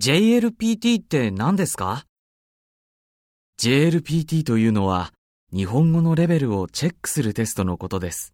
JLPT って何ですか ?JLPT というのは日本語のレベルをチェックするテストのことです。